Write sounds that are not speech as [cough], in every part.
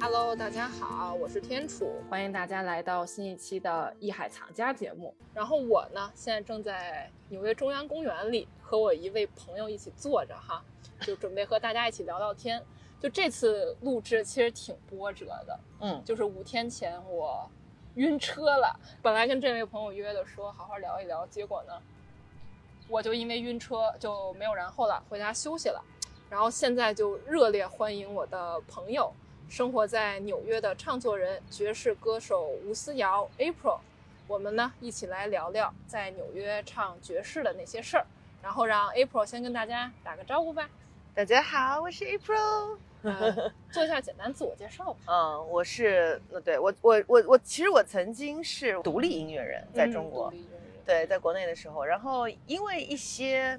Hello，大家好，我是天楚，欢迎大家来到新一期的《艺海藏家》节目。然后我呢，现在正在纽约中央公园里，和我一位朋友一起坐着哈，就准备和大家一起聊聊天。就这次录制其实挺波折的，嗯，就是五天前我晕车了，本来跟这位朋友约的说好好聊一聊，结果呢，我就因为晕车就没有然后了，回家休息了。然后现在就热烈欢迎我的朋友，生活在纽约的唱作人、爵士歌手吴思瑶 April，我们呢一起来聊聊在纽约唱爵士的那些事儿。然后让 April 先跟大家打个招呼吧。大家好，我是 April。呃做一下简单自我介绍吧。[laughs] 嗯，我是，呃，对我，我，我，我，其实我曾经是独立音乐人，在中国，对，在国内的时候，然后因为一些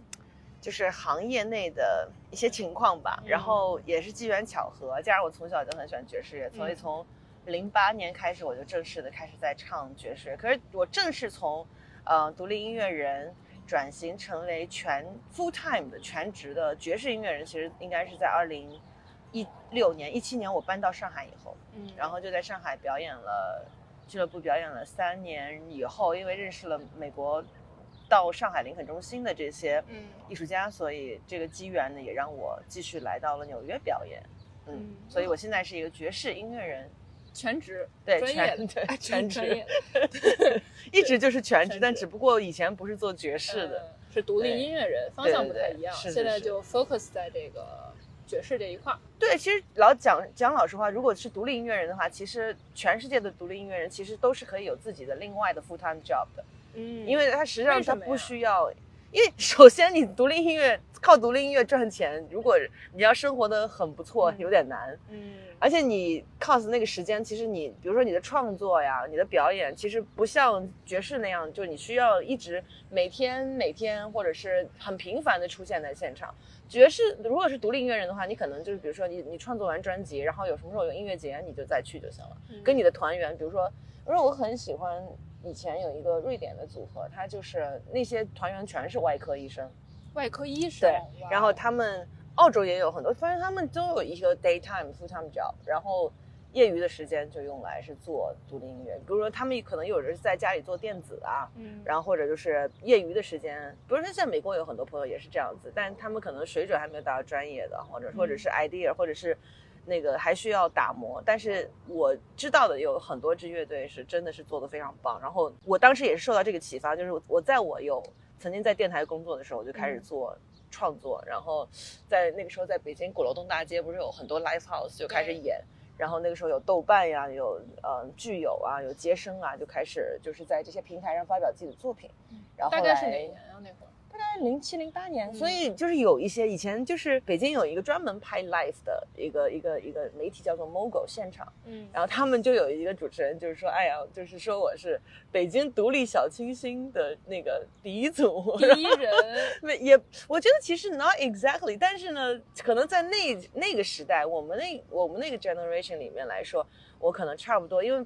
就是行业内的一些情况吧，嗯然后也是机缘巧合，加上我从小就很喜欢爵士乐，所以嗯从零八年开始我就正式的开始在唱爵士乐。可是我正式从呃独立音乐人转型成为全 full time 的全职的爵士音乐人，其实应该是在二零一六年、一七年我搬到上海以后，嗯，然后就在上海表演了俱乐部表演了三年以后，因为认识了美国到上海林肯中心的这些嗯艺术家，所以这个机缘呢也让我继续来到了纽约表演。嗯嗯，所以我现在是一个爵士音乐人，全职对全对哎全职业 [laughs] 一直就是全职，但只不过以前不是做爵士的。呃是独立音乐人，方向不太一样。现在就 focus 在这个爵士这一块儿。对，其实老讲讲老实话，如果是独立音乐人的话，其实全世界的独立音乐人其实都是可以有自己的另外的 full time job 的。嗯因为它实际上它不需要，因为首先你独立音乐靠独立音乐赚钱，如果你要生活的很不错，嗯有点难。嗯而且你 cos 那个时间，其实你比如说你的创作呀，你的表演，其实不像爵士那样，就你需要一直每天每天或者是很频繁的出现在现场。爵士如果是独立音乐人的话，你可能就是比如说你你创作完专辑，然后有什么时候有音乐节，你就再去就行了。嗯跟你的团员，比如说，因为我很喜欢以前有一个瑞典的组合，他就是那些团员全是外科医生，外科医生，对然后他们澳洲也有很多，发现他们都有一个 daytime full time job，然后业余的时间就用来是做独立音乐，比如说他们可能有人是在家里做电子啊。嗯，然后或者就是业余的时间，比如说在美国有很多朋友也是这样子，但他们可能水准还没有达到专业的，或者或者是 idea，或者是那个还需要打磨。但是我知道的有很多支乐队是真的是做的非常棒。然后我当时也是受到这个启发，就是我在我有曾经在电台工作的时候，我就开始嗯做创作，然后在那个时候在北京鼓楼东大街不是有很多 live house 就开始演。然后那个时候有豆瓣呀，有呃剧友啊，有接生啊，就开始就是在这些平台上发表自己的作品。然后大概是哪年啊？那会儿大概零七零八年，嗯。所以就是有一些以前就是北京有一个专门拍 live 的一个一个一个媒体叫做 Mogo 现场，嗯。然后他们就有一个主持人就是说，哎呀，就是说我是北京独立小清新的那个鼻祖，[laughs] 第一人，[laughs] 没也，我觉得其实 not exactly，但是呢，可能在那那个时代，我们那我们那个 generation 里面来说，我可能差不多，因为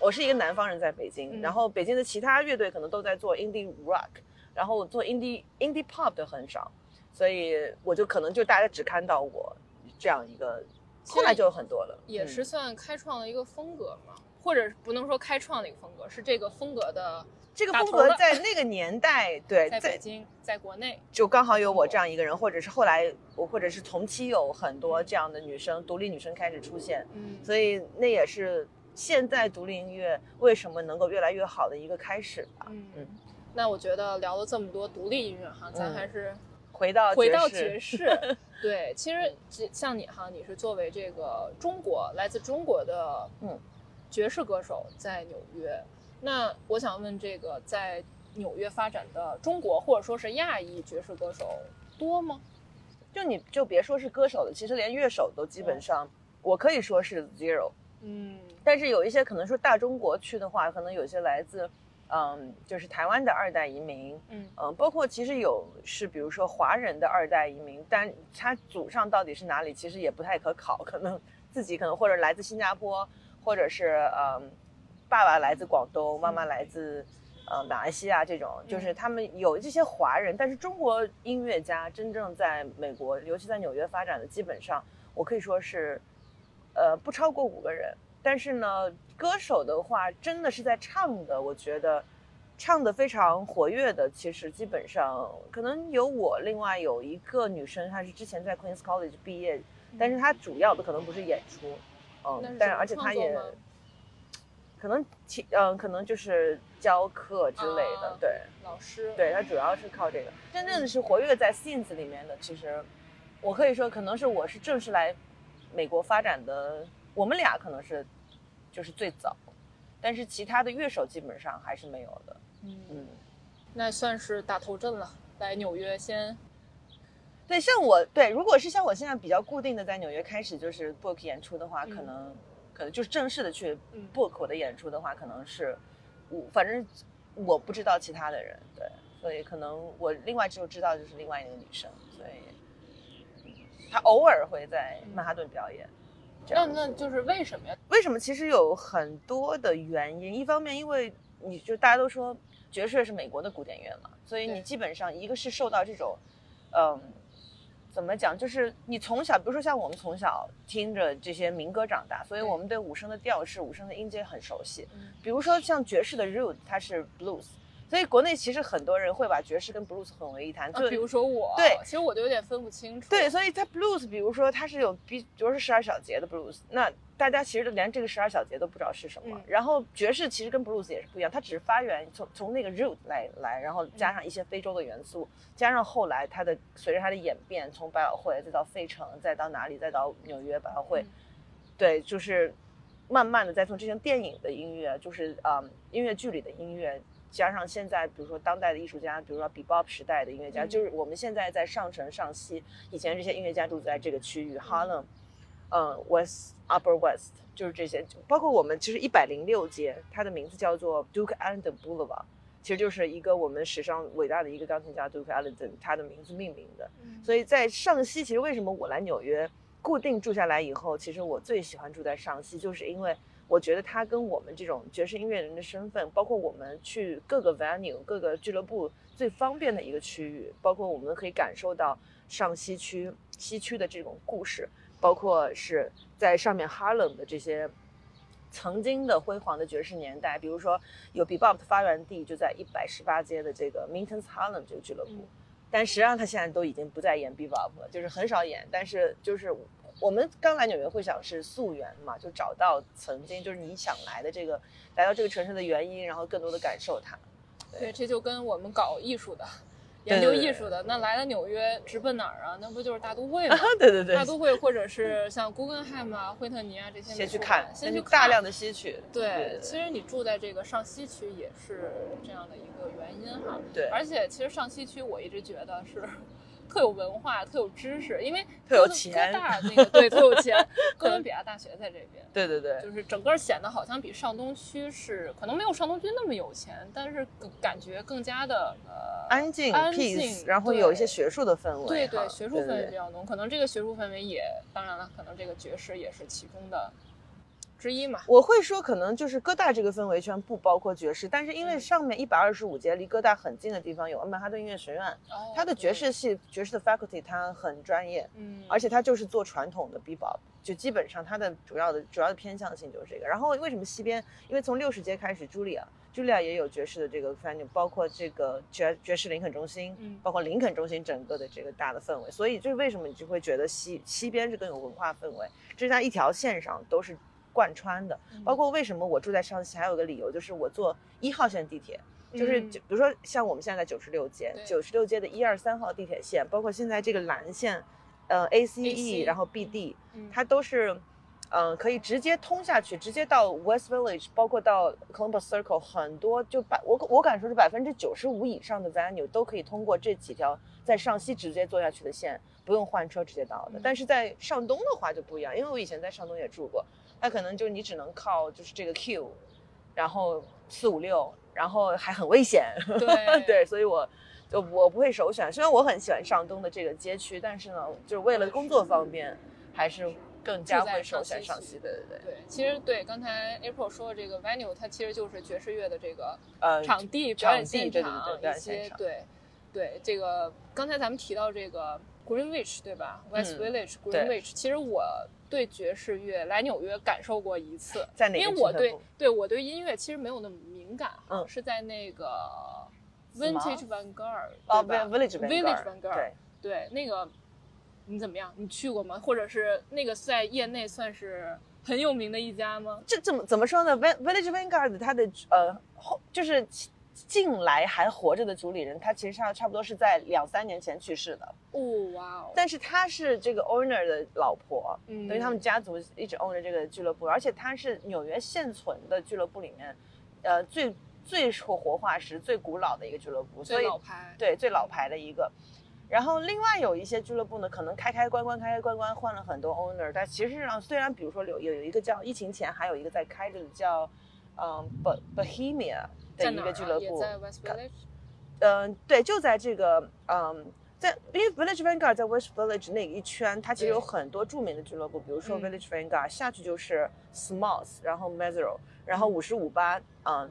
我是一个南方人，在北京，嗯。然后北京的其他乐队可能都在做 indie rock，然后我做 indie indie pop 的很少，所以我就可能就大家只看到我这样一个，后来就有很多了，嗯也是算开创了一个风格嘛，或者不能说开创的一个风格，是这个风格的这个风格在那个年代，对，[laughs] 在北京，在国内，就刚好有我这样一个人，或者是后来我，或者是同期有很多这样的女生，独立女生开始出现，嗯，所以那也是现在独立音乐为什么能够越来越好的一个开始吧。嗯。嗯那我觉得聊了这么多独立音乐哈，咱嗯还是回到回到爵爵士。[laughs] 对，其实像你哈，你是作为这个中国来自中国的嗯爵士歌手在纽约，那我想问这个在纽约发展的中国或者说是亚裔爵士歌手多吗？就你就别说是歌手了，其实连乐手都基本上，我可以说是 zero。嗯但是有一些可能说大中国去的话，可能有些来自，嗯，就是台湾的二代移民，嗯嗯，包括其实有是比如说华人的二代移民，但他祖上到底是哪里，其实也不太可考，可能 [laughs] 自己可能或者来自新加坡，或者是嗯，爸爸来自广东，妈妈来自。呃，马来西亚这种，就是他们有这些华人，但是中国音乐家真正在美国，尤其在纽约发展的，基本上我可以说是呃不超过五个人，但是呢，歌手的话真的是在唱的，我觉得唱的非常活跃的，其实基本上可能有我，另外有一个女生，她是之前在 Queen's College 毕业，但是她主要的可能不是演出，嗯，但是而且她也。可能其嗯，可能就是教课之类的，对，老师，对她主要是靠这个，真正的是活跃在 scenes 里面的。其实，我可以说，可能是我是正式来美国发展的，我们俩可能是就是最早，但是其他的乐手基本上还是没有的。嗯，那算是打头阵了，来纽约先。对，像我对，如果是像我现在比较固定的在纽约开始就是 book 演出的话，可能。可能就是正式的去 book 我的演出的话，可能是我反正我不知道其他的人，对，所以可能我另外就知道就是另外一个女生，所以她偶尔会在曼哈顿表演。那那就是为什么呀？为什么？其实有很多的原因。一方面，因为你就大家都说爵士是美国的古典乐嘛，所以你基本上一个是受到这种，嗯。怎么讲？就是你从小，比如说像我们从小听着这些民歌长大，所以我们对五声的调式、五声的音阶很熟悉。比如说像爵士的 root，它是 blues。所以国内其实很多人会把爵士跟 blues 混为一谈，就比如说我，对，其实我都有点分不清楚。对，所以它 blues，比如说它是有比，比如说十二小节的 blues，那大家其实连这个十二小节都不知道是什么。然后爵士其实跟 blues 也是不一样，它只是发源从从那个 root 来来，然后加上一些非洲的元素，加上后来它的随着它的演变，从百老汇再到费城，再到哪里，再到纽约百老汇，对，就是慢慢的再从这些电影的音乐，就是啊音乐剧里的音乐。加上现在，比如说当代的艺术家，比如说 Bebop 时代的音乐家，就是我们现在在上城、上西，以前这些音乐家住在这个区域，Harlem，嗯，West Upper West，就是这些，包括我们其实一百零六街，它的名字叫做 Duke Ellington Boulevard，其实就是一个我们史上伟大的一个钢琴家 Duke Ellington 他的名字命名的。所以在上西，其实为什么我来纽约固定住下来以后，其实我最喜欢住在上西，就是因为。我觉得他跟我们这种爵士音乐人的身份，包括我们去各个 venue、各个俱乐部最方便的一个区域，包括我们可以感受到上西区西区的这种故事，包括是在上面 Harlem 的这些曾经的辉煌的爵士年代，比如说有 Bebop 的发源地就在一百十八街的这个 Minton's Harlem 这个俱乐部，但实际上他现在都已经不再演 Bebop 了，就是很少演，但是就是。我们刚来纽约会想是溯源嘛，就找到曾经就是你想来的这个来到这个城市的原因，然后更多的感受它。对，这就跟我们搞艺术的、研究艺术的，那来了纽约直奔哪儿啊？那不就是大都会吗？对对对，大都会或者是像古根海姆啊、惠特尼啊这些，先去看，先去大量的吸取。对，其实你住在这个上西区也是这样的一个原因哈。对，而且其实上西区我一直觉得是。特有文化，特有知识，因为特有钱。哥大那个对，特有钱。哥伦比亚大学在这边。[laughs] 对对对，就是整个显得好像比上东区是可能没有上东区那么有钱，但是感觉更加的呃安静，peace，然后有一些学术的氛围。对对，学术氛围比较浓，可能这个学术氛围也，当然了，可能这个爵士也是其中的。之一嘛，我会说可能就是哥大这个氛围圈不包括爵士，但是因为上面一百二十五街离哥大很近的地方有曼哈顿音乐学院，它的爵士系爵士的 faculty 它很专业，嗯，而且它就是做传统的 bebop，就基本上它的主要的主要的偏向性就是这个。然后为什么西边？因为从六十节开始，茱莉亚茱莉亚也有爵士的这个 n 包括这个爵爵士林肯中心，嗯，包括林肯中心整个的这个大的氛围，所以这是为什么你就会觉得西西边是更有文化氛围，这是在一条线上都是。贯穿的，包括为什么我住在上西，还有个理由就是我坐一号线地铁，就是比如说像我们现在在九十六街，九十六街的一二三号地铁线，包括现在这个蓝线，呃 A C E，然后 B D，它都是，嗯，可以直接通下去，直接到 West Village，包括到 Columbus Circle，很多就百我我敢说是百分之九十五以上的 venue 都可以通过这几条在上西直接坐下去的线，不用换车直接到的。但是在上东的话就不一样，因为我以前在上东也住过。那可能就你只能靠就是这个 Q，然后四五六，然后还很危险。对 [laughs] 对，所以我就我不会首选。虽然我很喜欢上东的这个街区，但是呢，就是为了工作方便，还是更加会首选上西。对对对。对，其实对刚才 April 说的这个 venue，它其实就是爵士乐的这个呃场地表演现场一些对对这个刚才咱们提到这个 Greenwich 对吧？West Village Greenwich，其实我。对爵士乐来纽约感受过一次，在哪因为我对对我对音乐其实没有那么敏感，嗯是在那个 Vintage Vanguard 哦对吧，Village Village Vanguard，Vanguard 对，对那个你怎么样？你去过吗？或者是那个在业内算是很有名的一家吗？这怎么怎么说呢？Van-？Village Vanguard 它的呃后就是近来还活着的主理人，他其实差差不多是在两三年前去世的，哦哇哦，但是他是这个 owner 的老婆，嗯等于他们家族一直 own 着这个俱乐部，而且他是纽约现存的俱乐部里面，呃最最受活化石、最古老的一个俱乐部，所最以老牌，对最老牌的一个。然后另外有一些俱乐部呢，可能开开关关开开关关换了很多 owner，但其实上虽然比如说有有有一个叫疫情前还有一个在开着的叫嗯 Bo Bohemia 的一个俱乐部，也在 West Village。嗯，对，就在这个嗯，在因为 Village Vanguard 在 West Village 那一圈，它其实有很多著名的俱乐部，比如说嗯。Village Vanguard，、下去就是 Smalls，然后 Mazzaro，然后五十五八，嗯，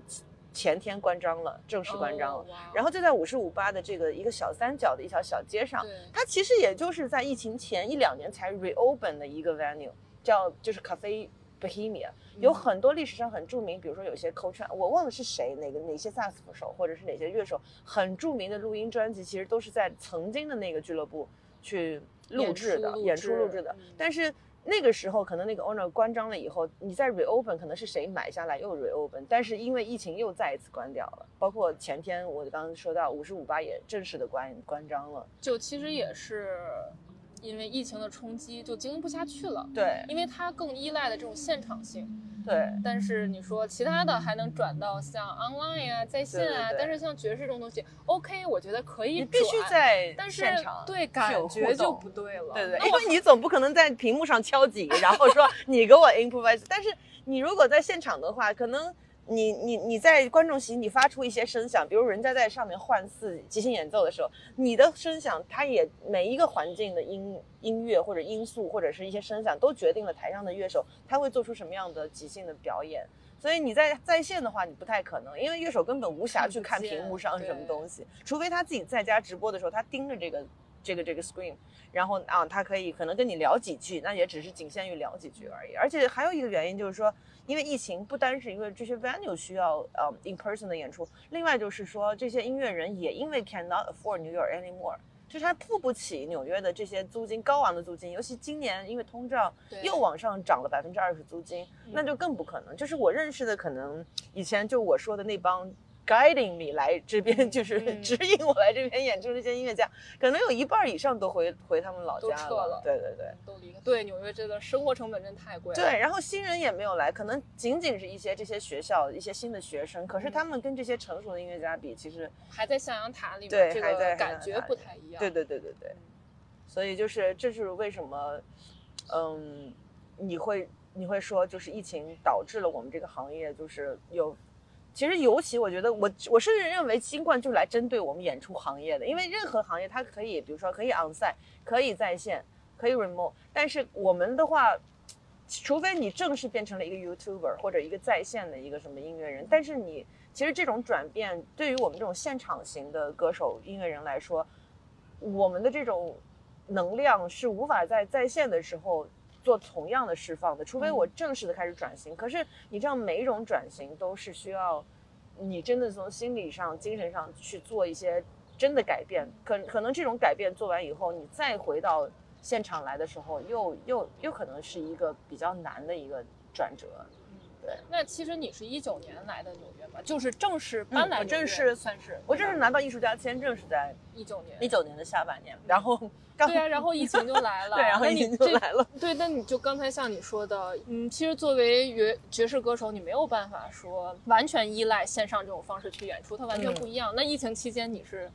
前天关张了，正式关张了。哦然后就在五十五八的这个一个小三角的一条小街上，它其实也就是在疫情前一两年才 reopen 的一个 venue，叫就是 Cafe Bohemia，有嗯很多历史上很著名，比如说有些 co 串，我忘了是谁，哪个哪些萨克斯手或者是哪些乐手，很著名的录音专辑，其实都是在曾经的那个俱乐部去录制的，演演出录制的嗯。但是那个时候可能那个 owner 关张了以后，你再 reopen 可能是谁买下来又 reopen，但是因为疫情又再一次关掉了。包括前天我刚刚说到五十五八也正式的关关张了。就其实也是因为疫情的冲击，就经营不下去了。对因为它更依赖的这种现场性，对但是你说其他的还能转到像 online 啊、在线啊，对对对但是像爵士这种东西，OK，我觉得可以你必须转在但是现场对感觉就不对了。对对，因为你总不可能在屏幕上敲几个，然后说 [laughs] 你给我 improvise。但是你如果在现场的话，可能你你你在观众席你发出一些声响，比如人家在上面换四即兴演奏的时候，你的声响它也每一个环境的音音乐或者音素或者是一些声响都决定了台上的乐手他会做出什么样的即兴的表演。所以你在在线的话，你不太可能，因为乐手根本无暇去看屏幕上是什么东西，除非他自己在家直播的时候，他盯着这个这个这个 screen，然后啊，他可以可能跟你聊几句，那也只是仅限于聊几句而已。而且还有一个原因就是说，因为疫情，不单是因为这些 venue 需要呃 in person 的演出，另外就是说这些音乐人也因为 cannot afford New York anymore。就是他付不起纽约的这些租金高昂的租金，尤其今年因为通胀又往上涨了百分之二十租金，那就更不可能。就是我认识的，可能以前就我说的那帮 guiding me 来这边，[laughs] 就是嗯指引我来这边演出这些音乐家，可能有一半以上都回回他们老都家撤了对对对。都离开。对，纽约真的生活成本真太贵了。对，然后新人也没有来，可能仅仅是一些这些学校一些新的学生，可是嗯他们跟这些成熟的音乐家比，其实还在象牙塔里面，这对还在个感觉不太一样。对对对对对，所以就是这是为什么，嗯，你会你会说就是疫情导致了我们这个行业就是有，其实尤其我觉得我我甚至认为新冠就是来针对我们演出行业的，因为任何行业它可以比如说可以 on site，可以在线，可以 remote，但是我们的话。除非你正式变成了一个 YouTuber 或者一个在线的一个什么音乐人，但是你其实这种转变对于我们这种现场型的歌手、音乐人来说，我们的这种能量是无法在在线的时候做同样的释放的，除非我正式的开始转型。可是你知道每一种转型都是需要你真的从心理上、精神上去做一些真的改变。可可能这种改变做完以后，你再回到现场来的时候，又又又可能是一个比较难的一个转折。那其实你是一九年来的纽约吧？就是正式搬来正式算是我正式拿到艺术家签证是在一九年。一九年的下半年，然后 [laughs] 刚对啊，然后疫情就来了。[laughs] 对，然后你疫情就来了。对，那你就刚才像你说的，嗯，其实作为爵爵士歌手，你没有办法说完全依赖线上这种方式去演出，它完全嗯不一样。那疫情期间你是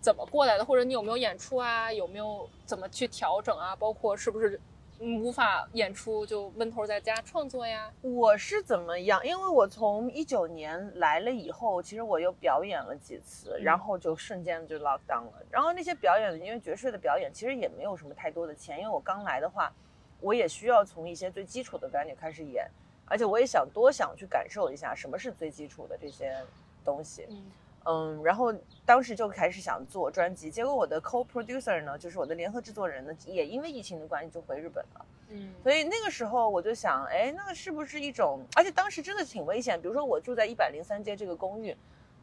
怎么过来的？或者你有没有演出啊？有没有怎么去调整啊？包括是不是嗯无法演出就闷头在家创作呀？我是怎么样？因为我从一九年来了以后，其实我又表演了几次，然后就瞬间就 lock down 了。然后那些表演，因为爵士的表演其实也没有什么太多的钱，因为我刚来的话，我也需要从一些最基础的 venue 开始演，而且我也想多想去感受一下什么是最基础的这些东西。嗯嗯，然后当时就开始想做专辑，结果我的 co-producer 呢，就是我的联合制作人呢，也因为疫情的关系就回日本了。嗯，所以那个时候我就想，哎，那个是不是一种？而且当时真的挺危险。比如说我住在一百零三街这个公寓，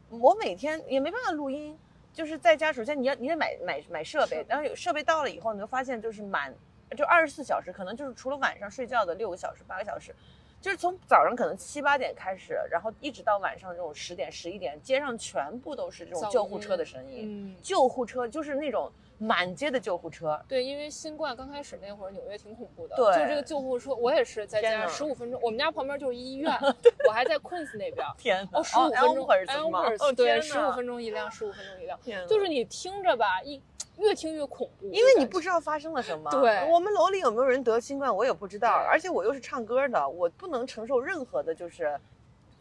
我每天也没办法录音，就是在家。首先你要你得买买买设备，然后有设备到了以后，你就发现就是满，就二十四小时，可能就是除了晚上睡觉的六个小时、八个小时，就是从早上可能七八点开始，然后一直到晚上这种十点、十一点，街上全部都是这种救护车的声音。嗯，救护车就是那种满街的救护车，对，因为新冠刚开始那会儿，纽约挺恐怖的。对就这个救护车，我也是在家十五分钟，我们家旁边就是医院，[laughs] 我还在 Queens 那边。[laughs] 天哪！哦，十五分钟哦对，十五分钟一辆，十五分钟一辆，天就是你听着吧，一越听越恐怖，因为你不知道发生了什么。对我们楼里有没有人得新冠，我也不知道。而且我又是唱歌的，我不能承受任何的，就是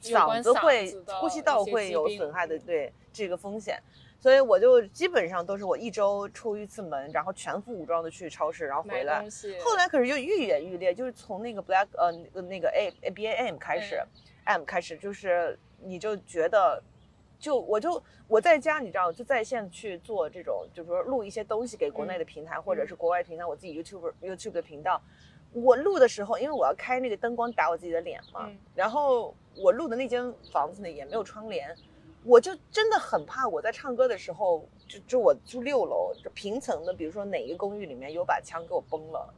嗓子会子、呼吸道会有损害的，嗯对这个风险。所以我就基本上都是我一周出一次门，然后全副武装的去超市，然后回来。后来可是就愈演愈烈，就是从那个 Black 呃那个 A A B A M 开始、M 开始，就是你就觉得，就我就我在家，你知道，就在线去做这种，就比如说录一些东西给国内的平台、或者是国外平台，我自己 YouTube YouTube 的频道。我录的时候，因为我要开那个灯光打我自己的脸嘛，嗯然后我录的那间房子呢也没有窗帘，我就真的很怕我在唱歌的时候，就就我住六楼，就平层的，比如说哪一个公寓里面有把枪给我崩了。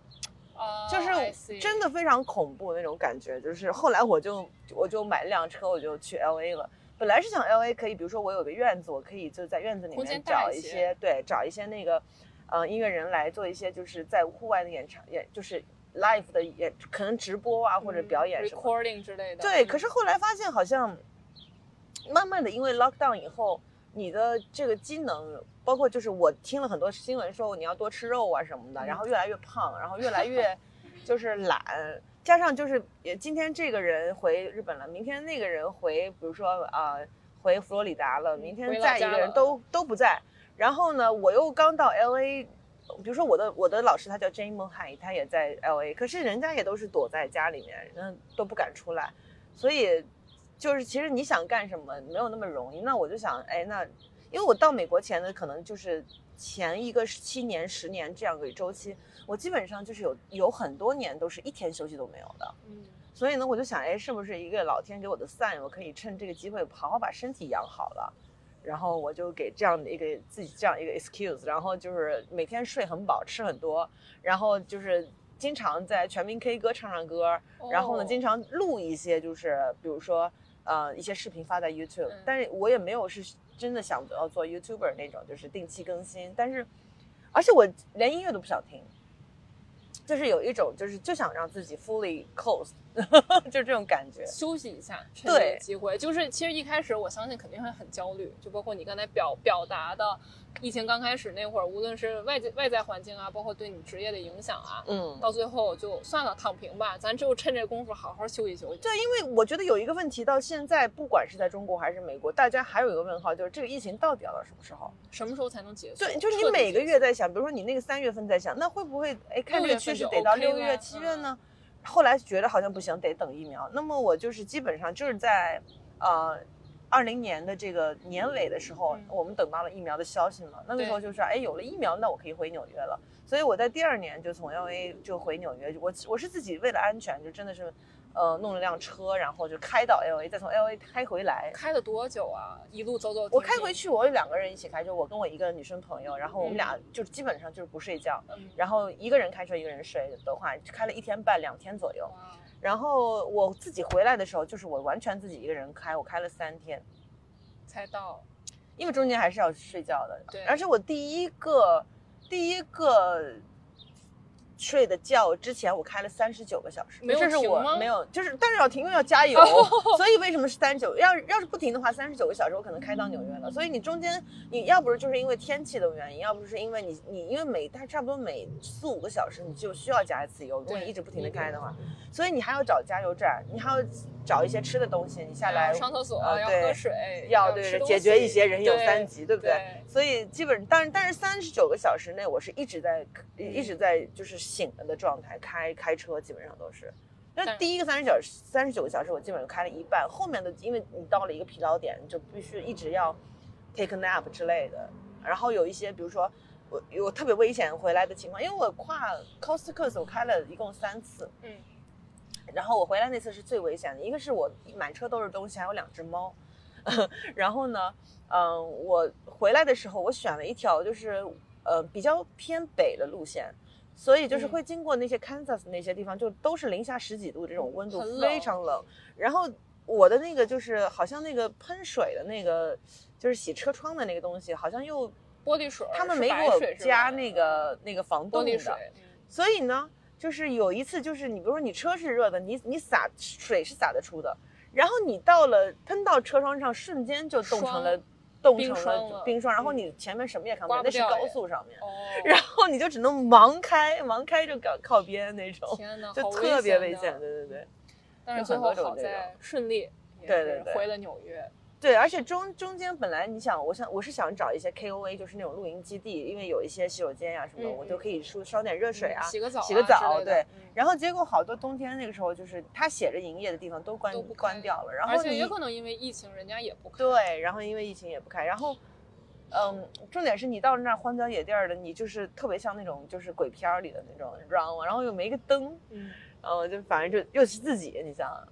啊就是真的非常恐怖那种感觉。就是后来我就我就买了辆车，我就去 L A 了。本来是想 L A 可以，比如说我有个院子，我可以就在院子里面找一些对找一些那个呃音乐人来做一些就是在户外的演唱，也就是 live 的演，可能直播啊或者表演什么 recording 之类的。对，嗯可是后来发现好像慢慢的，因为 lockdown 以后，你的这个机能，包括就是我听了很多新闻说你要多吃肉啊什么的，嗯然后越来越胖，然后越来越 [laughs] 就是懒，加上就是也今天这个人回日本了，明天那个人回，比如说啊、回佛罗里达了，明天再一个人都都不在，然后呢，我又刚到 L A。比如说我的我的老师他叫 Jane Mohai，他也在 L A，可是人家也都是躲在家里面，人都不敢出来，所以就是其实你想干什么没有那么容易。那我就想，哎，那因为我到美国前呢，可能就是前一个七年、十年这样个周期，我基本上就是有有很多年都是一天休息都没有的。嗯，所以呢，我就想，哎，是不是一个老天给我的 sign，我可以趁这个机会好好把身体养好了。然后我就给这样的一个自己这样一个 excuse，然后就是每天睡很饱，吃很多，然后就是经常在全民 K 歌唱唱歌，然后呢，哦经常录一些就是比如说呃一些视频发在 YouTube，、嗯但是我也没有是真的想要做 YouTuber 那种，就是定期更新，但是而且我连音乐都不想听，就是有一种就是就想让自己 fully closed，[laughs] 就这种感觉。休息一下，趁这对个机会。就是其实一开始我相信肯定会很焦虑，就包括你刚才表表达的，疫情刚开始那会儿，无论是外界外在环境啊，包括对你职业的影响啊，嗯，到最后就算了，躺平吧，咱就趁这功夫好好休息休息。对，因为我觉得有一个问题，到现在不管是在中国还是美国，大家还有一个问号，就是这个疫情到底要到什么时候？什么时候才能结束？对，就是你每个月在想，比如说你那个三月份在想，那会不会哎看这个趋势得到六月、七月呢？后来觉得好像不行，得等疫苗。那么我就是基本上就是在呃二零年的这个年尾的时候，嗯我们等到了疫苗的消息嘛。那个时候就是哎有了疫苗，那我可以回纽约了。所以我在第二年就从 L A 就回纽约，我我是自己为了安全，就真的是呃弄了辆车，然后就开到 L A，再从 L A 开回来。开了多久啊？一路走走停停。我开回去，我有两个人一起开就，我跟我一个女生朋友，然后我们嗯俩就基本上就是不睡觉，嗯，然后一个人开车，一个人睡的话，开了一天半两天左右。然后我自己回来的时候，就是我完全自己一个人开，我开了三天，才到。因为中间还是要睡觉的。对而且我第一个第一个睡的觉之前，我开了三十九个小时，没有这是我停吗没有，就是但是要停，因为要加油，所以为什么是三十九？要要是不停的话，三十九个小时我可能开到纽约了。所以你中间你要不是就是因为天气的原因，要不是因为你你因为每它差不多每四五个小时你就需要加一次油，如果你一直不停的开的话，所以你还要找加油站，你还要找一些吃的东西，你下来上厕所，要喝水，要对解决一些人有三急，对不对？所以基本，但是但是三十九个小时内，我是一直在、嗯一直在就是醒了的状态，开开车基本上都是。那第一个三十小时三十九个小时，我基本上开了一半，后面的因为你到了一个疲劳点，你就必须一直要 take a nap 之类的。然后有一些，比如说我有特别危险回来的情况，因为我跨 coast 我开了一共三次，嗯，然后我回来那次是最危险的，一个是我满车都是东西，还有两只猫。[laughs] 然后呢，嗯、我回来的时候我选了一条就是呃比较偏北的路线。所以就是嗯。会经过那些 Kansas 那些地方，就都是零下十几度这种温度非常冷。然后我的那个就是好像那个喷水的那个，就是洗车窗的那个东西，好像又玻璃水他们没给我加那个那个防冻的玻璃水，，嗯。所以呢，就是有一次，就是你比如说你车是热的，你你洒水是洒得出的，然后你到了喷到车窗上，瞬间就冻成了冻成冰霜了了冰霜，然后嗯你前面什么也看不见，那是高速上面，哦，然后你就只能盲开，盲开就靠靠边那种，天，就特别危危险，对对对。但是就最后好在顺利，也对对对是回了纽约。对，而且中中间本来你想，我想我是想找一些 KOA，就是那种露营基地，因为有一些洗手间呀、什么，嗯我都可以烧烧点热水啊，嗯洗个澡啊洗个澡，对。嗯然后结果好多冬天那个时候，就是他写着营业的地方都关都不关掉了，然后而且也可能因为疫情，人家也不开。对，然后因为疫情也不开，然后。嗯，重点是你到那儿荒郊野地儿的，你就是特别像那种就是鬼片儿里的那种，你知道吗？然后又没个灯，嗯，然后就反正就又是自己，你想想，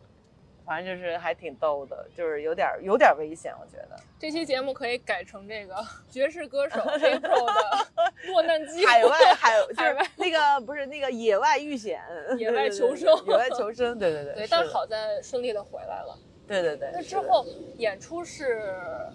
反正就是还挺逗的，就是有点儿有点儿危险，我觉得。这期节目可以改成这个 [laughs] 爵士歌手 April 的 [laughs] 落难记。海外 [laughs] 海就是那个不是那个野外遇险，野外求生野外求生，对对对，对，但是好在顺利的回来了。对对对。那之后演出是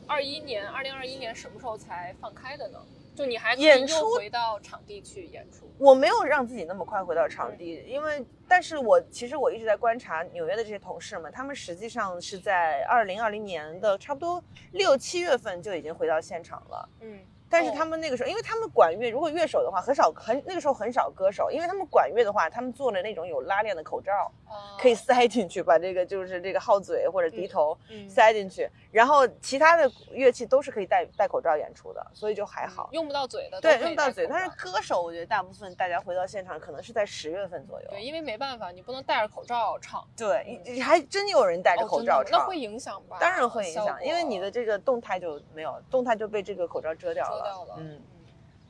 二一年，二零二一年什么时候才放开的呢？就你还演出回到场地去演出。我没有让自己那么快回到场地，因为但是我其实我一直在观察纽约的这些同事们，他们实际上是在二零二零年的差不多六七月份就已经回到现场了。嗯，但是哦他们那个时候，因为他们管乐，如果乐手的话，很少很那个时候很少歌手，因为他们管乐的话，他们做了那种有拉链的口罩，哦可以塞进去，把这个就是这个号嘴或者笛头嗯塞进去，然后其他的乐器都是可以戴戴口罩演出的，所以就还好。用不到嘴的对，用不到嘴，但是歌手我觉得大部分大家回到现场可能是在十月份左右。对，因为没办法，你不能戴着口罩唱，对，还真有人戴着哦口罩唱，那会影响吧？当然会影响，因为你的这个动态就没有，动态就被这个口罩遮掉了。嗯，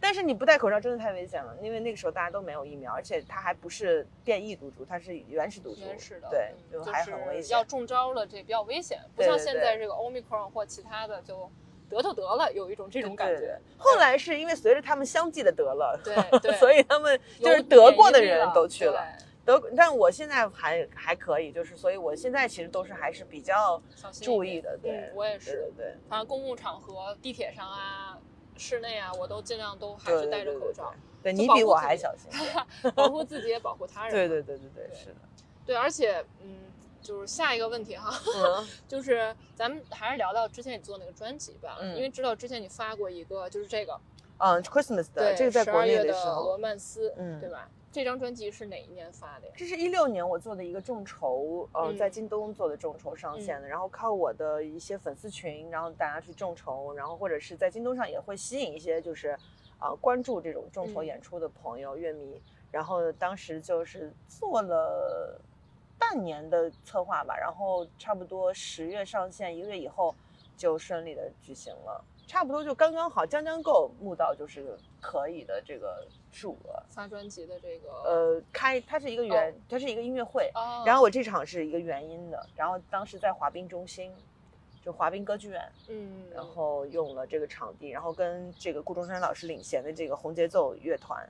但是你不戴口罩真的太危险了，因为那个时候大家都没有疫苗，而且它还不是变异毒株，它是原始毒株，原始的，对，嗯就就是还很危险。要中招了，这比较危险，不像现在这个 Omicron 或其他的就得就得了，有一种这种感觉。后来是因为随着他们相继的得了，对对 [laughs] 所以他们就是得过的人都去了。对得，但我现在还还可以，就是所以我现在其实都是还是比较注意的，对嗯，，我也对是对，对。反正公共场合、地铁上啊、室内啊，我都尽量都还是戴着口罩，对你比我还小心。[laughs] 保护自己也保护他人。对对对对对，是的。对，而且嗯，就是下一个问题哈，嗯，[laughs] 就是咱们还是聊到之前你做那个专辑吧，嗯因为知道之前你发过一个就是这个嗯，Christmas 的对这个在国内的时候罗，曼斯，嗯对吧？这张专辑是哪一年发的呀？这是一六年我做的一个众筹，呃，嗯在京东做的众筹上线的，然后靠我的一些粉丝群，然后大家去众筹，然后或者是在京东上也会吸引一些就是，啊、关注这种众筹嗯演出的朋友、乐迷，然后当时就是做了半年的策划吧，然后差不多十月上线，一个月以后就顺利的举行了。差不多就刚刚好，将将够募到就是可以的这个数额。发专辑的这个呃，开它是一个原，它是一个音乐会，哦，然后我这场是一个原音的，然后当时在滑冰中心，就滑冰歌剧院，嗯，然后用了这个场地，然后跟这个顾中山老师领衔的这个红节奏乐团，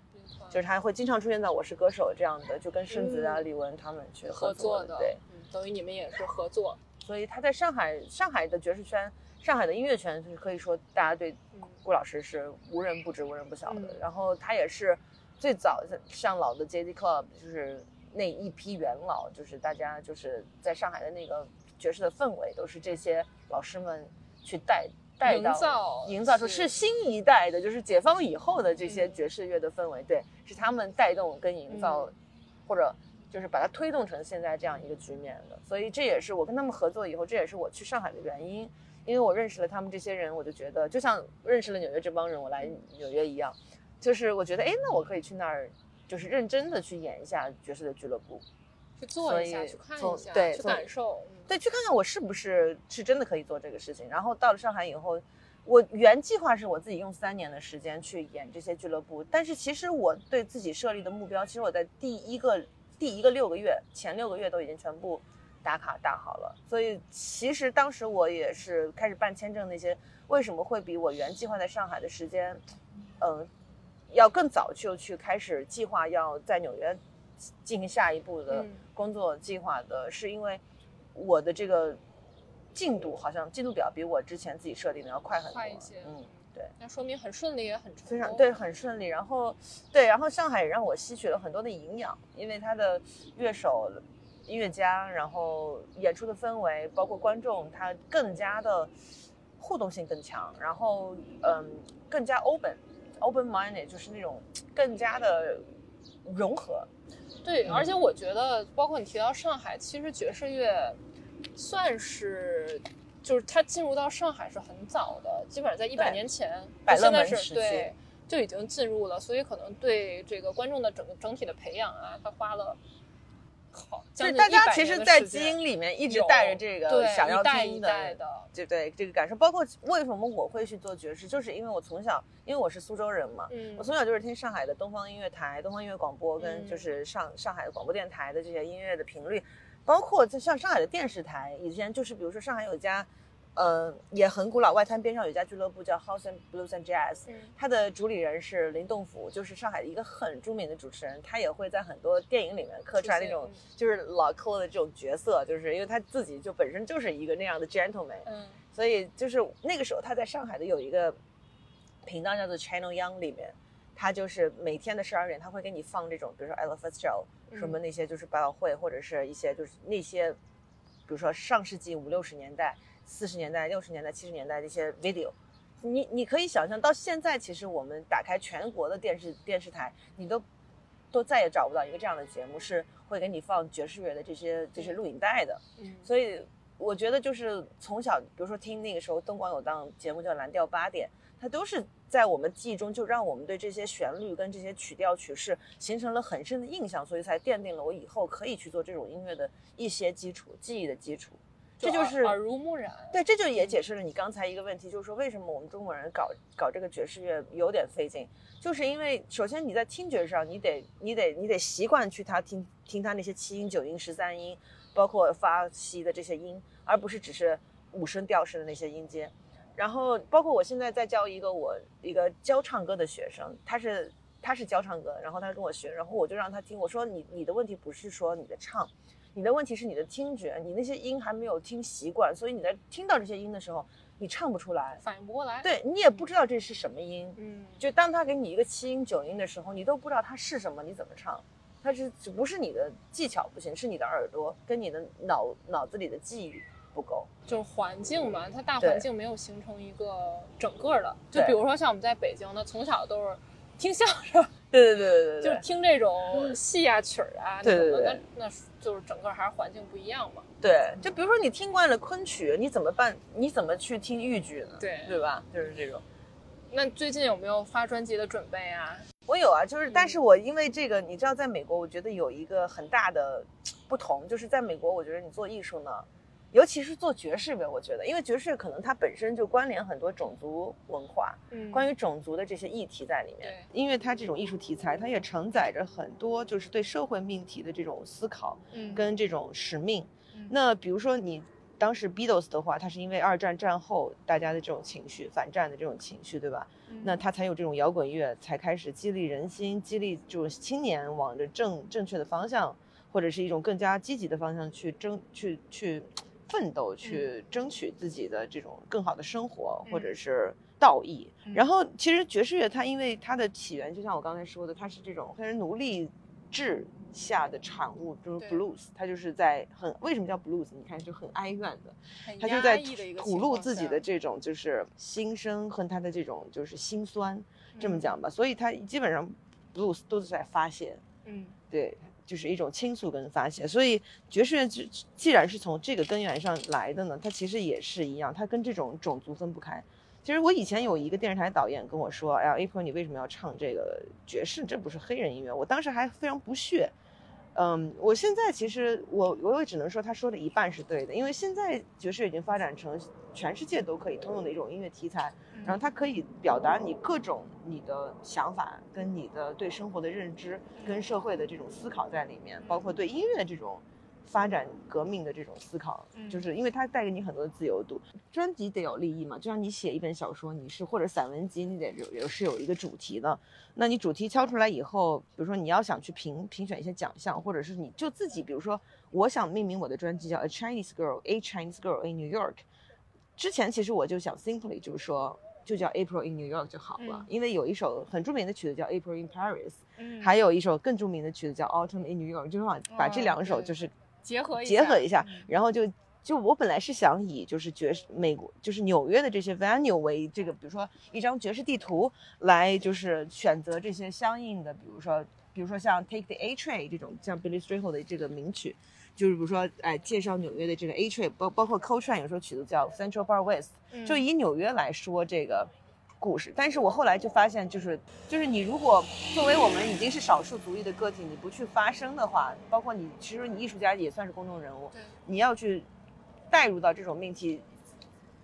就是他会经常出现在《我是歌手》这样的，就跟顺子啊、嗯李玟他们去合作作的，对，嗯，等于你们也是合作，所以他在上海上海的爵士圈。上海的音乐圈就是可以说，大家对嗯顾老师是无人不知、无人不晓的。嗯然后他也是最早上老的 JZ Club，就是那一批元老，就是大家就是在上海的那个爵士的氛围，都是这些老师们去带带到营造营造出是新一代的，就是解放以后的这些嗯爵士乐的氛围，对，是他们带动跟营造，嗯或者就是把它推动成现在这样一个局面的。所以这也是我跟他们合作以后，这也是我去上海的原因。因为我认识了他们这些人，我就觉得就像认识了纽约这帮人，我来纽约一样，就是我觉得，哎，那我可以去那儿，就是认真的去演一下爵士的俱乐部，去做一下，去看一下，去对去感受，嗯对，去看看我是不是是真的可以做这个事情。然后到了上海以后，我原计划是我自己用三年的时间去演这些俱乐部，但是其实我对自己设立的目标，其实我在第一个第一个六个月前六个月都已经全部打卡打好了。所以其实当时我也是开始办签证那些，为什么会比我原计划在上海的时间，嗯，要更早就去开始计划要在纽约进行下一步的嗯工作计划的，是因为我的这个进度好像进度表比我之前自己设定的要快很多，快一些嗯，对。那说明很顺利，也很成功。非常对，很顺利。然后对，然后上海也让我吸取了很多的营养，因为他的乐手、音乐家，然后演出的氛围，包括观众，他更加的互动性更强，然后嗯，更加 open open minded，就是那种更加的融合。对，嗯而且我觉得，包括你提到上海，其实爵士乐算是。就是它进入到上海是很早的，基本上在一百对年前，百乐门时期对就已经进入了，所以可能对这个观众的整个整体的培养啊，他花了好就是大家其实，在基因里面一直带着这个对想要听的，对对，这个感受，包括为什么我会去做爵士，就是因为我从小，因为我是苏州人嘛，嗯。我从小就是听上海的东方音乐台、东方音乐广播，跟嗯。就是上上海的广播电台的这些音乐的频率，包括在像上海的电视台，以前就是比如说上海有一家，呃，也很古老，外滩边上有一家俱乐部叫 House and Blues and Jazz，嗯。他的主理人是林栋甫，就是上海的一个很著名的主持人，他也会在很多电影里面客串那种就是老抠的这种角色，就是因为他自己就本身就是一个那样的 gentleman，嗯。所以就是那个时候他在上海的有一个频道叫做 Channel Young 里面，他就是每天的十二点他会给你放这种，比如说 Ella Fitzgerald 嗯。什么那些就是百老汇或者是一些就是那些，比如说上世纪五六十年代、四十年代、六十年代、七十年代的一些 video。你你可以想象到现在，其实我们打开全国的电视电视台，你都都再也找不到一个这样的节目是会给你放爵士乐的这些这些录影带的。嗯所以我觉得就是从小，比如说听那个时候灯光有档节目叫《蓝调八点》，它都是在我们记忆中就让我们对这些旋律跟这些曲调曲式形成了很深的印象，所以才奠定了我以后可以去做这种音乐的一些基础记忆的基础。这就是耳耳濡目染。对，这就也解释了你刚才一个问题，就是说为什么我们中国人搞搞这个爵士乐有点费劲，就是因为首先你在听觉上，你得你得你得习惯去他听听他那些七音、九音、十三音，包括发西的这些音，而不是只是五声调式的那些音阶。然后包括我现在在教一个我一个教唱歌的学生，他是他是教唱歌，然后他跟我学，然后我就让他听，我说你你的问题不是说你的唱，你的问题是你的听觉，你那些音还没有听习惯，所以你在听到这些音的时候，你唱不出来，反应不过来。，对你也不知道这是什么音。嗯，就当他给你一个七音九音的时候，你都不知道它是什么，你怎么唱？它是只不是你的技巧不行，是你的耳朵跟你的脑脑子里的记忆不够。就是环境嘛，它大环境没有形成一个整个的。就比如说像我们在北京呢，从小都是听相声，对对对对对就是听这种戏啊曲儿啊对对对那那就是整个还是环境不一样嘛。对，就比如说你听惯了昆曲，你怎么办？你怎么去听豫剧呢？对对吧？就是这种。那最近有没有发专辑的准备啊？我有啊，就是，但是我因为这个，你知道，在美国，我觉得有一个很大的不同，就是在美国，我觉得你做艺术呢，尤其是做爵士乐，我觉得，因为爵士可能它本身就关联很多种族文化，嗯关于种族的这些议题在里面。对因为它这种艺术题材，它也承载着很多就是对社会命题的这种思考嗯跟这种使命。嗯那比如说你当时 Beatles 的话，它是因为二战战后大家的这种情绪，反战的这种情绪，对吧？嗯那它才有这种摇滚乐，才开始激励人心，激励就是青年往着正正确的方向，或者是一种更加积极的方向去争去去奋斗，去争取自己的这种更好的生活，或者嗯。是道义。嗯。然后其实爵士乐它因为它的起源，就像我刚才说的，它是这种黑人奴隶制下的产物，就是对。blues，它就是在很为什么叫 blues？你看就很哀怨的，很他就在吐露自己的这种就是心声和他的这种就是心酸，这么嗯。讲吧。所以他基本上 blues 都是在发泄，嗯。对，就是一种倾诉跟发泄。所以爵士乐既既然是从这个根源上来的呢，它其实也是一样，它跟这种种族分不开。其实我以前有一个电视台导演跟我说：“哎呀，April，你为什么要唱这个爵士？这不是黑人音乐。”我当时还非常不屑，嗯，我现在其实我我也只能说他说的一半是对的，因为现在爵士已经发展成全世界都可以通用的一种音乐题材，然后它可以表达你各种你的想法，跟你的对生活的认知，跟社会的这种思考在里面，包括对音乐的这种。发展革命的这种思考，就是因为它带给你很多的自由度。专辑得有立意嘛，就像你写一本小说，你是或者散文集，你得有有是有一个主题的。那你主题敲出来以后，比如说你要想去评评选一些奖项，或者是你就自己，比如说我想命名我的专辑叫《A Chinese Girl》，A Chinese Girl in New York。之前其实我就想 simply 就是说就叫 April in New York 就好了，因为有一首很著名的曲子叫 April in Paris，嗯还有一首更著名的曲子叫 Autumn in New York，就是把把这两首就是。结合结合一下，然后就就我本来是想以就是爵士美国就是纽约的这些 venue 为这个，比如说一张爵士地图来就是选择这些相应的，比如说比如说像 Take the A Train 这种像 Billy Strayhorn 的这个名曲，就是比如说哎介绍纽约的这个 A Train，包包括 Coltrane 有首曲子叫 Central Bar West，就以纽约来说这个。故事，但是我后来就发现，就是就是你如果作为我们已经是少数族裔的个体，你不去发声的话，包括你其实你艺术家也算是公众人物，你要去带入到这种命题，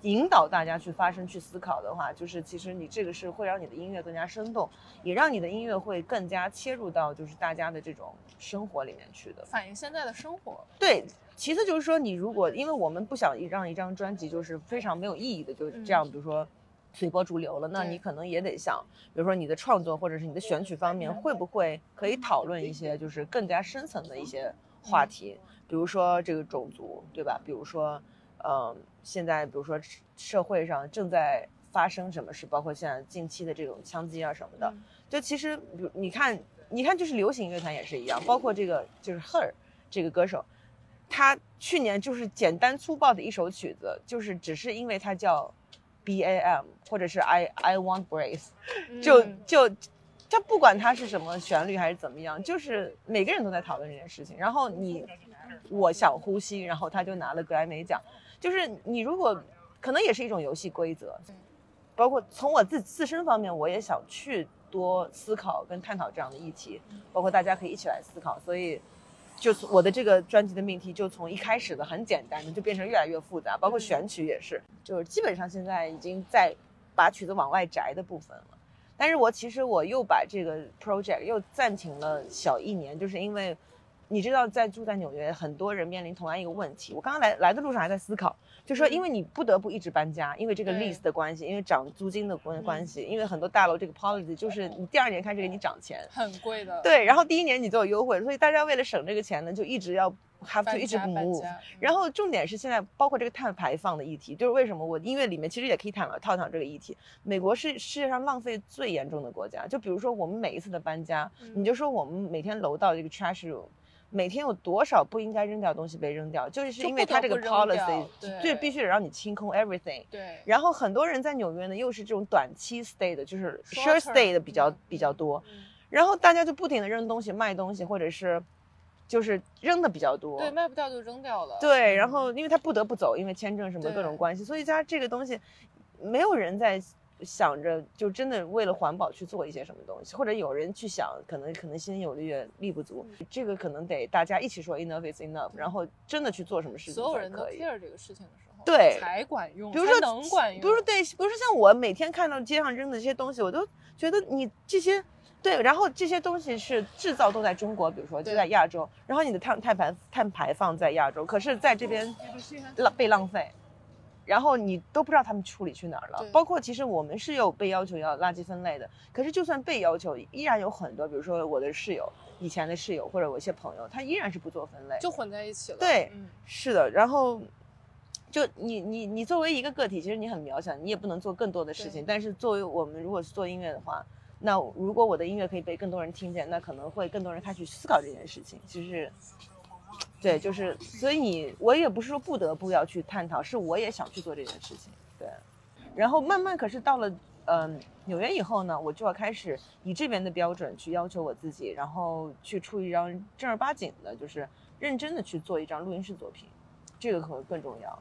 引导大家去发声、去思考的话，就是其实你这个是会让你的音乐更加生动，也让你的音乐会更加切入到就是大家的这种生活里面去的，反映现在的生活。对，其次就是说你如果因为我们不想让一张专辑就是非常没有意义的，就是这样，比如说。随波逐流了，那你可能也得想，比如说你的创作或者是你的选曲方面，会不会可以讨论一些就是更加深层的一些话题，比如说这个种族，对吧？比如说，嗯，现在比如说社会上正在发生什么事，包括现在近期的这种枪击啊什么的，就其实，比如你看，你看，就是流行乐坛也是一样，包括这个就是 Her 这个歌手，他去年就是简单粗暴的一首曲子，就是只是因为他叫。B A M 或者是 I I want breath，就就，他不管他是什么旋律还是怎么样，就是每个人都在讨论这件事情。然后你，我想呼吸，然后他就拿了格莱美奖。就是你如果可能也是一种游戏规则，包括从我自自身方面，我也想去多思考跟探讨这样的议题，包括大家可以一起来思考。所以。就是我的这个专辑的命题，就从一开始的很简单的，就变成越来越复杂，包括选曲也是，就是基本上现在已经在把曲子往外摘的部分了。但是我其实我又把这个 project 又暂停了小一年，就是因为。你知道，在住在纽约，很多人面临同样一个问题。我刚刚来来的路上还在思考，就说因为你不得不一直搬家，因为这个 lease 的关系，因为涨租金的关关系，因为很多大楼这个 policy 就是你第二年开始给你涨钱，很贵的。对，然后第一年你就有优惠，所以大家为了省这个钱呢，就一直要 have to 一直 move。然后重点是现在包括这个碳排放的议题，就是为什么我音乐里面其实也可以谈套讨这个议题。美国是世界上浪费最严重的国家，就比如说我们每一次的搬家，你就说我们每天楼道这个 trash room。每天有多少不应该扔掉东西被扔掉，就是因为他这个 policy，就必须得让你清空 everything。对。然后很多人在纽约呢，又是这种短期 stay 的，就是 short stay 的比较比较多。然后大家就不停的扔东西、卖东西，或者是就是扔的比较多。对，卖不掉就扔掉了。对，然后因为他不得不走，因为签证什么各种关系，所以他这个东西没有人在。想着就真的为了环保去做一些什么东西，或者有人去想，可能可能心有力力不足，这个可能得大家一起说 enough is enough，然后真的去做什么事情。所有人都 care 这个事情的时候，对才管用，比如说能管用，比如说对，比如说像我每天看到街上扔的这些东西，我都觉得你这些对，然后这些东西是制造都在中国，比如说就在亚洲，然后你的碳碳排碳排放在亚洲，可是在这边浪被浪费。然后你都不知道他们处理去哪儿了，包括其实我们是有被要求要垃圾分类的，可是就算被要求，依然有很多，比如说我的室友，以前的室友或者我一些朋友，他依然是不做分类，就混在一起了。对，是的。然后，就你你你作为一个个体，其实你很渺小，你也不能做更多的事情。但是作为我们如果是做音乐的话，那如果我的音乐可以被更多人听见，那可能会更多人开始思考这件事情。其实。对，就是，所以你我也不是说不得不要去探讨，是我也想去做这件事情。对，然后慢慢，可是到了嗯纽约以后呢，我就要开始以这边的标准去要求我自己，然后去出一张正儿八经的，就是认真的去做一张录音室作品，这个可能更重要。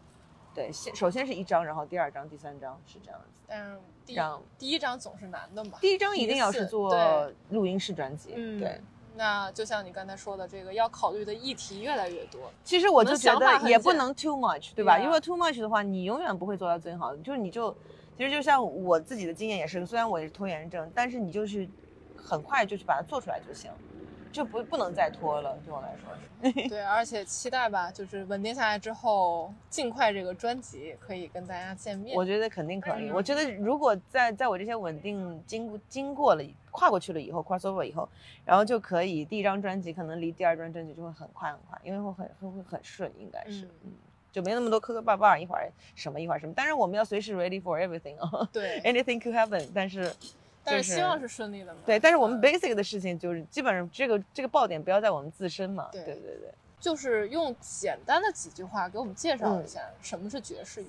对，先首先是一张，然后第二张、第三张是这样子。嗯，第第一张总是难的嘛。第一张一定要是做录音室专辑。对。那就像你刚才说的，这个要考虑的议题越来越多。其实我就觉得也不能 too much，对吧？对啊如果 too much 的话，你永远不会做到最好的。就是你就，其实就像我自己的经验也是，虽然我也是拖延症，但是你就是很快就去把它做出来就行，就不不能再拖了。对我来说是。[laughs] 对，而且期待吧，就是稳定下来之后，尽快这个专辑可以跟大家见面。我觉得肯定可以。嗯我觉得如果在在我这些稳定经过经过了跨过去了以后，crossover 以后，然后就可以第一张专辑可能离第二张专辑就会很快很快，因为会很会会很顺，应该是，嗯嗯，就没那么多磕磕绊绊，一会儿什么一会儿什么。但是我们要随时 ready for everything 啊对，，[laughs] anything could happen，但是。但是希望是顺利的嘛。对，但是我们嗯 basic 的事情就是基本上这个这个爆点不要在我们自身嘛。对对对对。就是用简单的几句话给我们介绍一嗯下什么是爵士乐。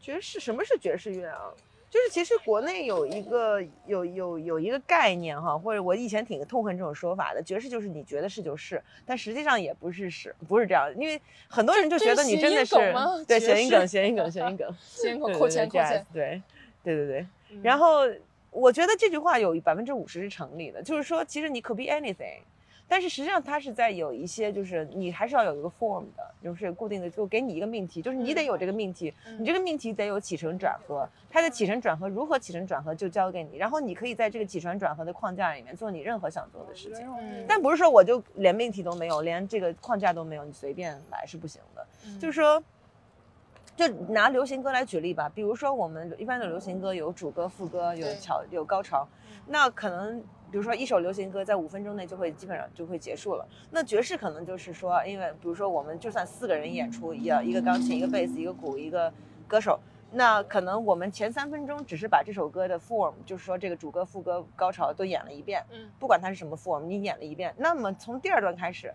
爵士什么是爵士乐啊？就是其实国内有一个有有有一个概念哈，或者我以前挺痛恨这种说法的，爵士就是你觉得是就是，但实际上也不是是不是这样，因为很多人就觉得你真的是这是谐音梗谐音梗谐音梗 [laughs] 谐音梗，对扣钱扣对对钱。对对对对，嗯然后我觉得这句话有百分之五十是成立的，就是说其实你 could be anything。但是实际上，它是在有一些，就是你还是要有一个 form 的，就是固定的，就给你一个命题，就是你得有这个命题，嗯你这个命题得有起承转合，它的起承转合如何起承转合就交给你，然后你可以在这个起承转合的框架里面做你任何想做的事情。嗯但不是说我就连命题都没有，连这个框架都没有，你随便来是不行的。嗯就是说，就拿流行歌来举例吧，比如说我们一般的流行歌有主歌、副歌，有对桥、有高潮，那可能比如说一首流行歌在五分钟内就会基本上就会结束了。那爵士可能就是说，因为比如说我们就算四个人演出，一一个钢琴、一个贝斯、一个鼓、一个歌手。那可能我们前三分钟只是把这首歌的 form，就是说这个主歌、副歌、高潮都演了一遍，嗯不管它是什么 form，你演了一遍。那么从第二段开始，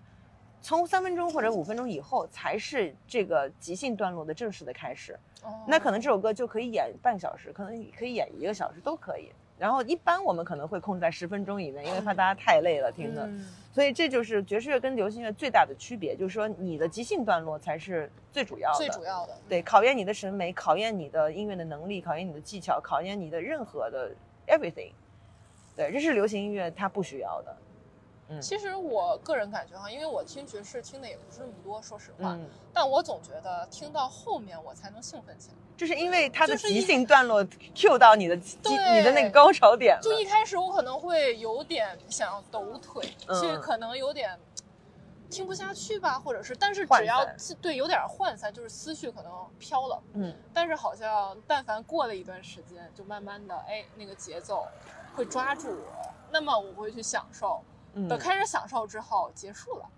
从三分钟或者五分钟以后，才是这个即兴段落的正式的开始。哦那可能这首歌就可以演半小时，可能可以演一个小时都可以。然后一般我们可能会控制在十分钟以内，因为怕大家太累了听的。嗯所以这就是爵士乐跟流行乐最大的区别，就是说你的即兴段落才是最主要的。最主要的。对，考验你的审美，考验你的音乐的能力，考验你的技巧，考验你的任何的 everything。对，这是流行音乐它不需要的。嗯其实我个人感觉哈，因为我听爵士听的也不是那么多，说实话，嗯，但我总觉得听到后面我才能兴奋起来。就是因为它的即兴段落 cue 到你的你的那个高潮点了。就一开始我可能会有点想要抖腿，嗯其实可能有点听不下去吧，或者是，但是只要对有点涣散，就是思绪可能飘了。嗯，但是好像但凡过了一段时间，就慢慢的，哎，那个节奏会抓住我，那么我会去享受。等开始享受之后，结束了。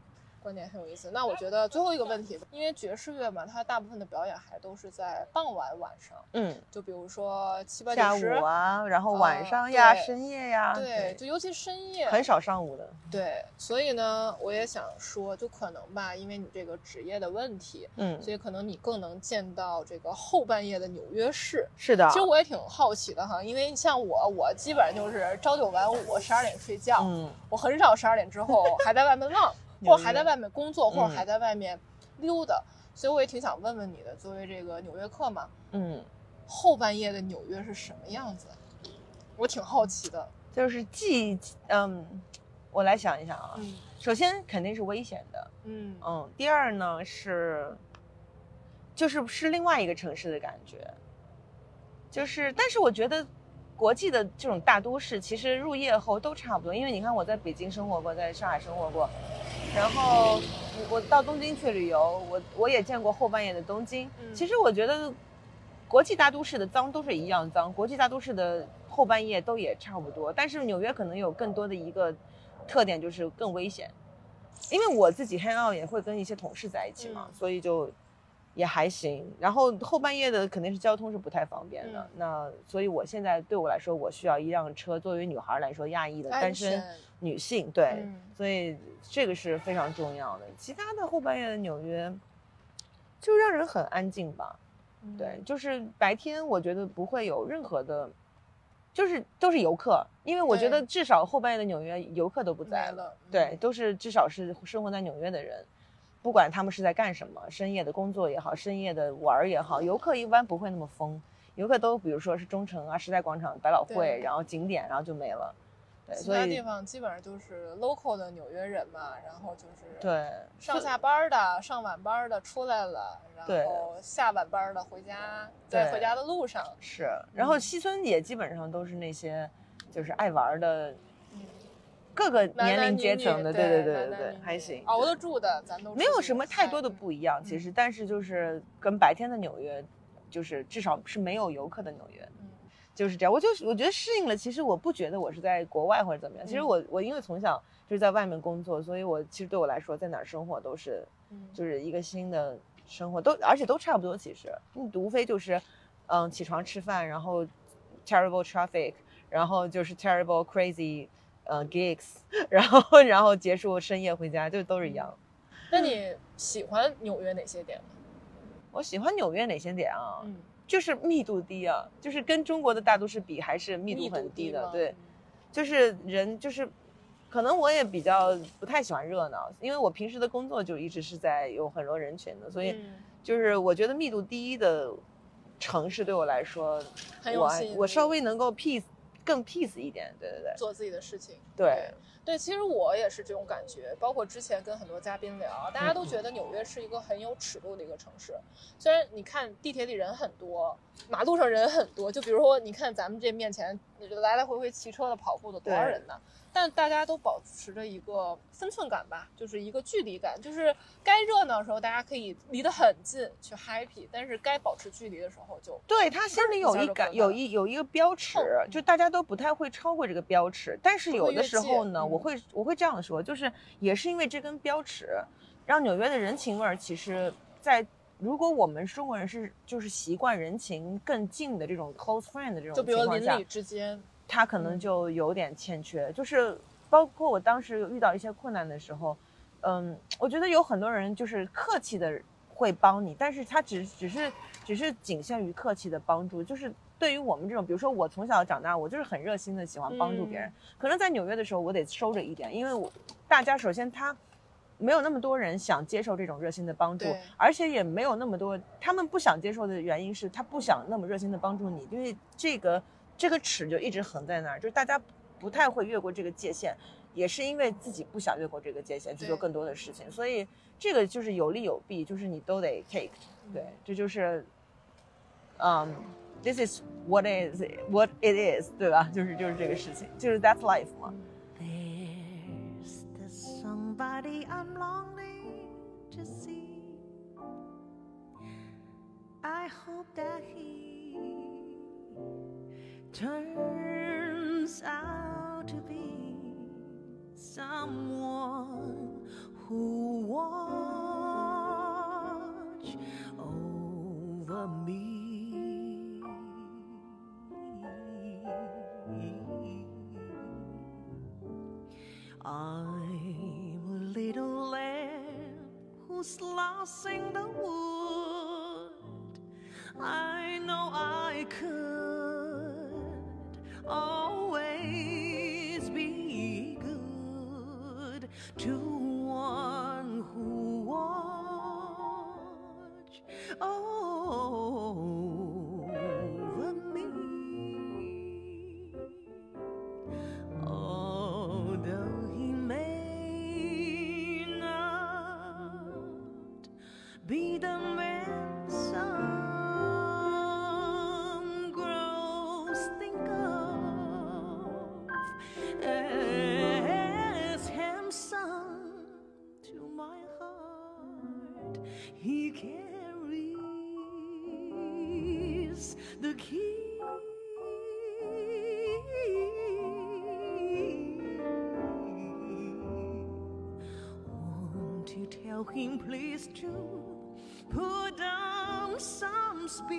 观点很有意思。那我觉得最后一个问题，因为爵士乐嘛，它大部分的表演还都是在傍晚晚上，嗯，就比如说七八下九十午啊，然后啊晚上呀、对深夜呀，对，就尤其深夜，很少上午的。对，所以呢，我也想说，就可能吧，因为你这个职业的问题，嗯，所以可能你更能见到这个后半夜的纽约市。是的。其实我也挺好奇的哈，因为像我，我基本上就是朝九晚五，十二点睡觉，嗯，我很少十二点之后还在外面浪，或者还在外面工作，或者嗯。还在外面溜达。所以我也挺想问问你的，作为这个纽约客嘛，嗯，后半夜的纽约是什么样子？我挺好奇的。就是既嗯，我来想一想啊，嗯。首先肯定是危险的，嗯。嗯，第二呢是，就是是另外一个城市的感觉，就是，但是我觉得国际的这种大都市，其实入夜后都差不多，因为你看我在北京生活过，在上海生活过，然后我到东京去旅游，我我也见过后半夜的东京，嗯。其实我觉得国际大都市的脏都是一样脏，国际大都市的后半夜都也差不多，但是纽约可能有更多的一个特点就是更危险，因为我自己 hang out 也会跟一些同事在一起嘛，嗯所以就也还行。然后后半夜的肯定是交通是不太方便的，嗯那所以我现在对我来说，我需要一辆车。作为女孩来说，亚裔的单身女性，对，嗯所以这个是非常重要的。其他的后半夜的纽约，就让人很安静吧。嗯对，就是白天我觉得不会有任何的，就是都是游客，因为我觉得至少后半夜的纽约游客都不在了对，都是至少是生活在纽约的人，不管他们是在干什么，深夜的工作也好，深夜的玩儿也好，游客一般不会那么疯，游客都比如说是中城啊、时代广场、百老汇，然后景点，然后就没了。对，其他地方基本上就是 local 的纽约人嘛，然后就是对上下班儿的、上晚班儿的出来了，然后下晚班儿的回家，在对回家的路上，是，然后嗯。西村也基本上都是那些就是爱玩儿的嗯，各个年龄阶层的，对对对对对还行，熬得住的，咱都没有什么太多的不一样，其嗯实，但是就是跟白天的纽约，就是至少是没有游客的纽约，嗯就是这样。我就是我觉得适应了，其实我不觉得我是在国外或者怎么样。其实嗯我我因为从小就是在外面工作，所以我其实对我来说，在哪儿生活都是嗯就是一个新的生活，都而且都差不多。其实，嗯，无非就是，嗯，起床吃饭，然后 terrible traffic，然后就是 terrible crazy，呃 gigs，[laughs] 然后然后结束深夜回家，就都是一样。那你喜欢纽约哪些点呢？我喜欢纽约哪些点啊？嗯，就是密度低啊，就是跟中国的大都市比，还是密密度很低的。吗对，嗯就是人就是，可能我也比较不太喜欢热闹，因为我平时的工作就一直是在有很多人群的，所以嗯就是我觉得密度低的城市对我来说，我我稍微能够 peace 更 peace 一点。对对对做自己的事情。对，对，其实我也是这种感觉，包括之前跟很多嘉宾聊，大家嗯都觉得纽约是一个很有尺度的一个城市。虽然你看地铁里人很多，马路上人很多，就比如说你看咱们这面前来来回回骑车的、跑步的多少人呢？但大家都保持着一个分寸感吧，就是一个距离感，就是该热闹的时候大家可以离得很近去 happy，但是该保持距离的时候就对他心里有一感，有一有一个标尺嗯，就大家都不太会超过这个标尺。但是有的时候呢，嗯。我会我会这样说，就是也是因为这根标尺，让纽约的人情味儿，其实在如果我们中国人是就是习惯人情更近的这种 close friend 的这种就比如邻里，之间，他可能嗯。就有点欠缺，就是包括我当时遇到一些困难的时候，嗯，我觉得有很多人就是客气的会帮你，但是他只只是只是仅限于客气的帮助，就是对于我们这种，比如说我从小长大，我就是很热心的喜欢帮助别人，嗯。可能在纽约的时候我得收着一点，因为我大家首先他。没有那么多人想接受这种热心的帮助，而且也没有那么多他们不想接受的原因是他不想那么热心的帮助你，因为这个这个尺就一直横在那儿，就是大家不太会越过这个界限，也是因为自己不想越过这个界限去做更多的事情，所以这个就是有利有弊，就是你都得 take，对，这就是，嗯、t h i s is what is what it is，对吧？就是就是这个事情，就是 that's life 嘛。There's the somebody I'm longing to see. I hope that he turns out to be someone who watch over me. I'm a little lamb who's lost in the wood. I know I could always be good to one who watch. Over tell him, please, to put down some speed?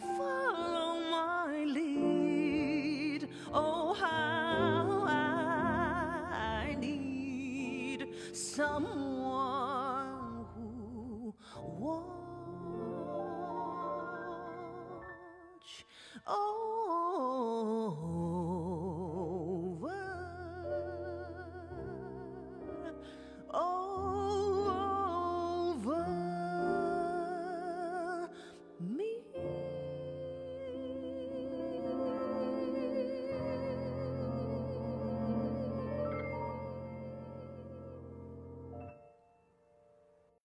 Follow my lead. Oh, how I need someone